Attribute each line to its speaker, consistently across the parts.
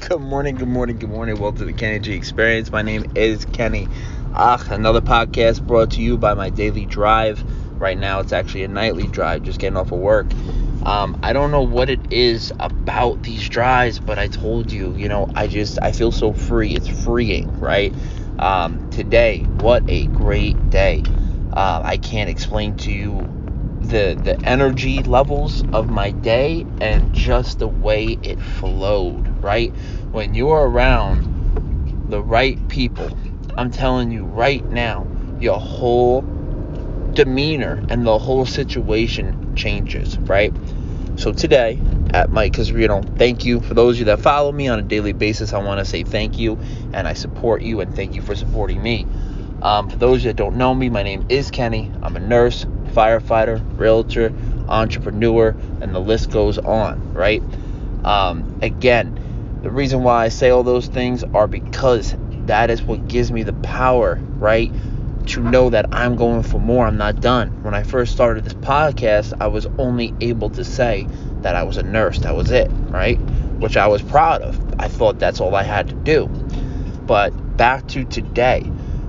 Speaker 1: Good morning, good morning, good morning. Welcome to the Kenny G Experience. My name is Kenny. Ah, another podcast brought to you by my daily drive. Right now, it's actually a nightly drive, just getting off of work. Um, I don't know what it is about these drives, but I told you, you know, I just I feel so free. It's freeing, right? Um, today, what a great day! Uh, I can't explain to you the the energy levels of my day and just the way it flowed right? When you're around the right people i'm telling you right now your whole demeanor and the whole situation changes right? So today at you know thank you. For those of you that follow me on a daily basis i want to say thank you and i support you and thank you for supporting me. Um, for those that don't know me my name is kenny. I'm a nurse firefighter, realtor, entrepreneur, and the list goes on, right? Um, again, the reason why I say all those things are because that is what gives me the power, right? To know that I'm going for more. I'm not done. When I first started this podcast, I was only able to say that I was a nurse. That was it, right? Which I was proud of. I thought that's all I had to do. But back to today,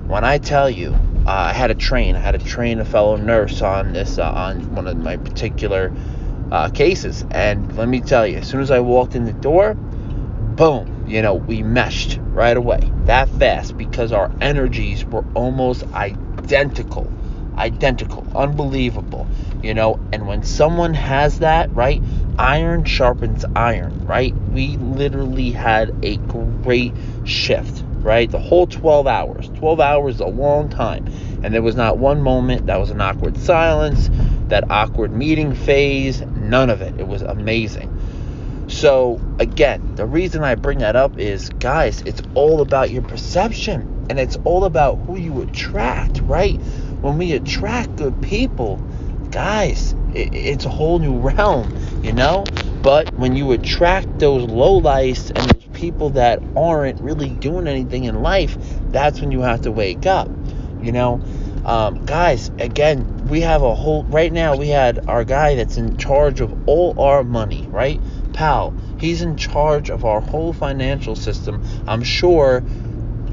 Speaker 1: when I tell you I had to train. I had to train a fellow nurse on this uh, on one of my particular uh, cases. And let me tell you, as soon as I walked in the door, boom, you know, we meshed right away that fast because our energies were almost identical, identical, unbelievable, you know. And when someone has that, right, iron sharpens iron, right? We literally had a great shift right? The whole 12 hours. 12 hours is a long time. And there was not one moment that was an awkward silence, that awkward meeting phase, none of it. It was amazing. So, again, the reason I bring that up is, guys, it's all about your perception and it's all about who you attract, right? When we attract good people, guys, it's a whole new realm, you know? But when you attract those lowlights and those people that aren't really doing anything in life, that's when you have to wake up. You know, um, guys, again, we have a whole, right now, we had our guy that's in charge of all our money, right? Powell, he's in charge of our whole financial system. I'm sure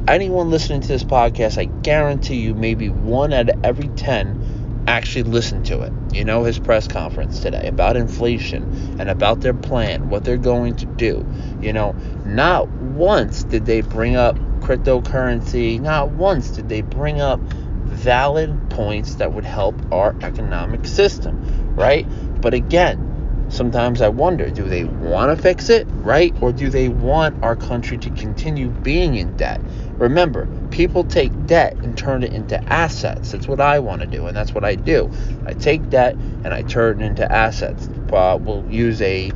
Speaker 1: anyone listening to this podcast, I guarantee you, maybe one out of every 10 actually listen to it. You know, his press conference today about inflation and about their plan, what they're going to do. You know, not once did they bring up cryptocurrency, not once did they bring up valid points that would help our economic system, right? But again, sometimes I wonder do they want to fix it, right? Or do they want our country to continue being in debt? Remember, people take debt and turn it into assets. That's what I want to do, and that's what I do. I take debt and I turn it into assets. Uh, we'll use a,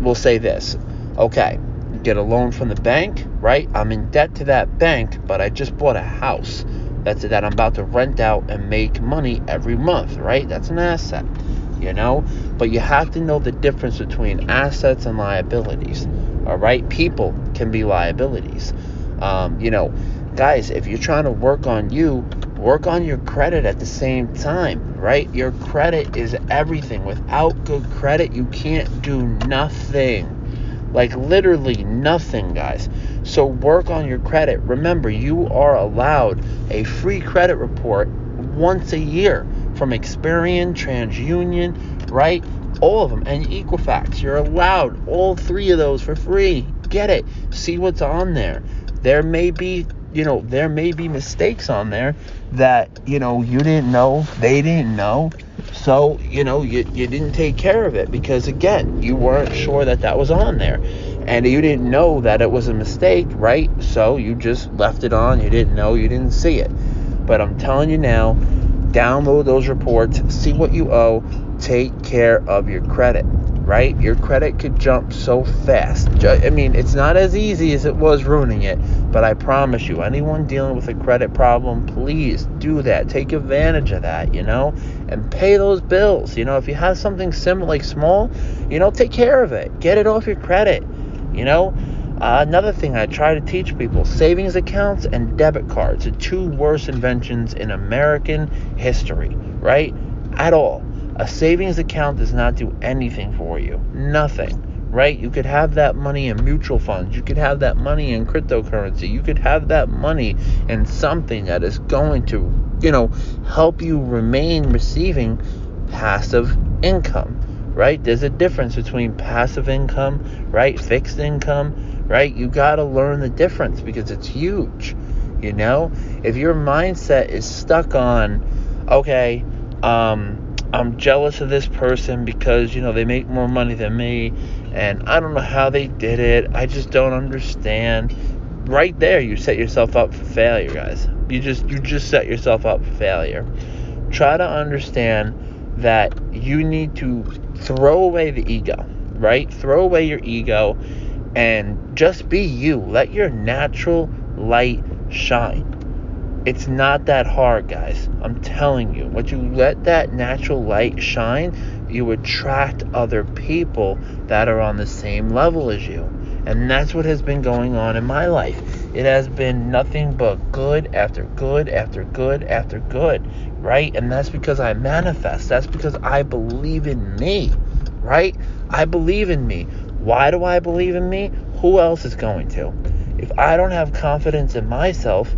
Speaker 1: we'll say this. Okay, get a loan from the bank, right? I'm in debt to that bank, but I just bought a house. That's that I'm about to rent out and make money every month, right? That's an asset, you know? But you have to know the difference between assets and liabilities, all right? People can be liabilities. Um, you know, guys, if you're trying to work on you, work on your credit at the same time, right? Your credit is everything. Without good credit, you can't do nothing. Like literally nothing, guys. So work on your credit. Remember, you are allowed a free credit report once a year from Experian, TransUnion, right? All of them, and Equifax. You're allowed all three of those for free. Get it. See what's on there there may be you know there may be mistakes on there that you know you didn't know they didn't know so you know you, you didn't take care of it because again you weren't sure that that was on there and you didn't know that it was a mistake right so you just left it on you didn't know you didn't see it but i'm telling you now download those reports see what you owe take care of your credit right? Your credit could jump so fast. I mean, it's not as easy as it was ruining it, but I promise you, anyone dealing with a credit problem, please do that. Take advantage of that, you know, and pay those bills. You know, if you have something similar, like small, you know, take care of it. Get it off your credit, you know. Uh, another thing I try to teach people savings accounts and debit cards, are two worst inventions in American history, right? At all a savings account does not do anything for you. Nothing. Right? You could have that money in mutual funds. You could have that money in cryptocurrency. You could have that money in something that is going to, you know, help you remain receiving passive income. Right? There's a difference between passive income, right? Fixed income, right? You got to learn the difference because it's huge. You know, if your mindset is stuck on, okay, um, I'm jealous of this person because, you know, they make more money than me and I don't know how they did it. I just don't understand. Right there, you set yourself up for failure, guys. You just you just set yourself up for failure. Try to understand that you need to throw away the ego, right? Throw away your ego and just be you. Let your natural light shine. It's not that hard, guys. I'm telling you. Once you let that natural light shine, you attract other people that are on the same level as you. And that's what has been going on in my life. It has been nothing but good after good after good after good, right? And that's because I manifest. That's because I believe in me, right? I believe in me. Why do I believe in me? Who else is going to? If I don't have confidence in myself,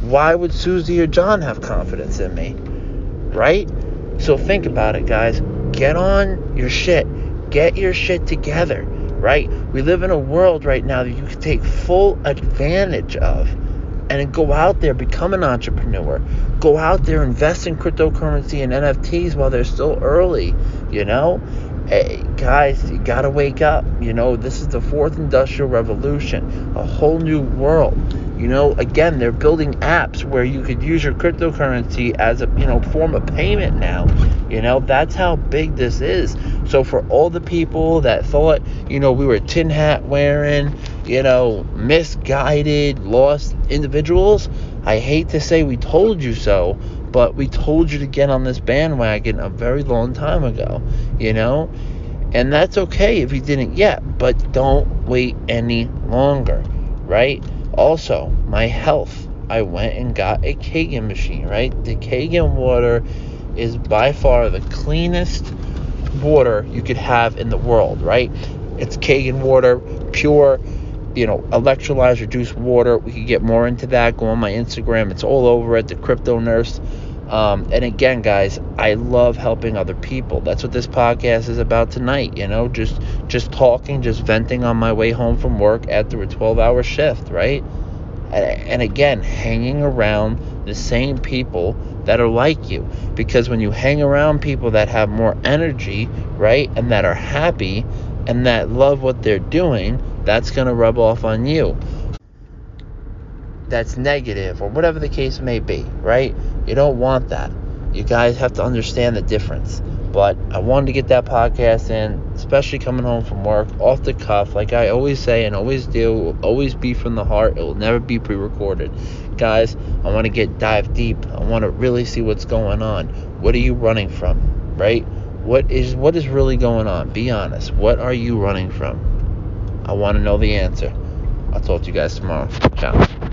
Speaker 1: why would Susie or John have confidence in me? Right? So think about it, guys. Get on your shit. Get your shit together, right? We live in a world right now that you can take full advantage of and go out there, become an entrepreneur. Go out there, invest in cryptocurrency and NFTs while they're still early, you know? Hey, guys, you gotta wake up. You know, this is the fourth industrial revolution, a whole new world. You know, again, they're building apps where you could use your cryptocurrency as a you know form of payment now. You know, that's how big this is. So for all the people that thought, you know, we were tin hat wearing, you know, misguided, lost individuals, I hate to say we told you so, but we told you to get on this bandwagon a very long time ago, you know? And that's okay if you didn't yet, but don't wait any longer, right? Also, my health. I went and got a Kangen machine, right? The Kangen water is by far the cleanest water you could have in the world, right? It's Kangen water, pure, you know, electrolyzed reduced water. We could get more into that. Go on my Instagram. It's all over at the Crypto Nurse. Um, and again, guys, I love helping other people. That's what this podcast is about tonight. You know, just just talking, just venting on my way home from work after a 12-hour shift, right? And, and again, hanging around the same people that are like you, because when you hang around people that have more energy, right, and that are happy and that love what they're doing, that's gonna rub off on you that's negative or whatever the case may be, right? You don't want that. You guys have to understand the difference. But I wanted to get that podcast in, especially coming home from work, off the cuff, like I always say and always do, always be from the heart. It will never be pre-recorded. Guys, I want to get dive deep. I want to really see what's going on. What are you running from, right? What is what is really going on? Be honest. What are you running from? I want to know the answer. I'll talk to you guys tomorrow. Ciao.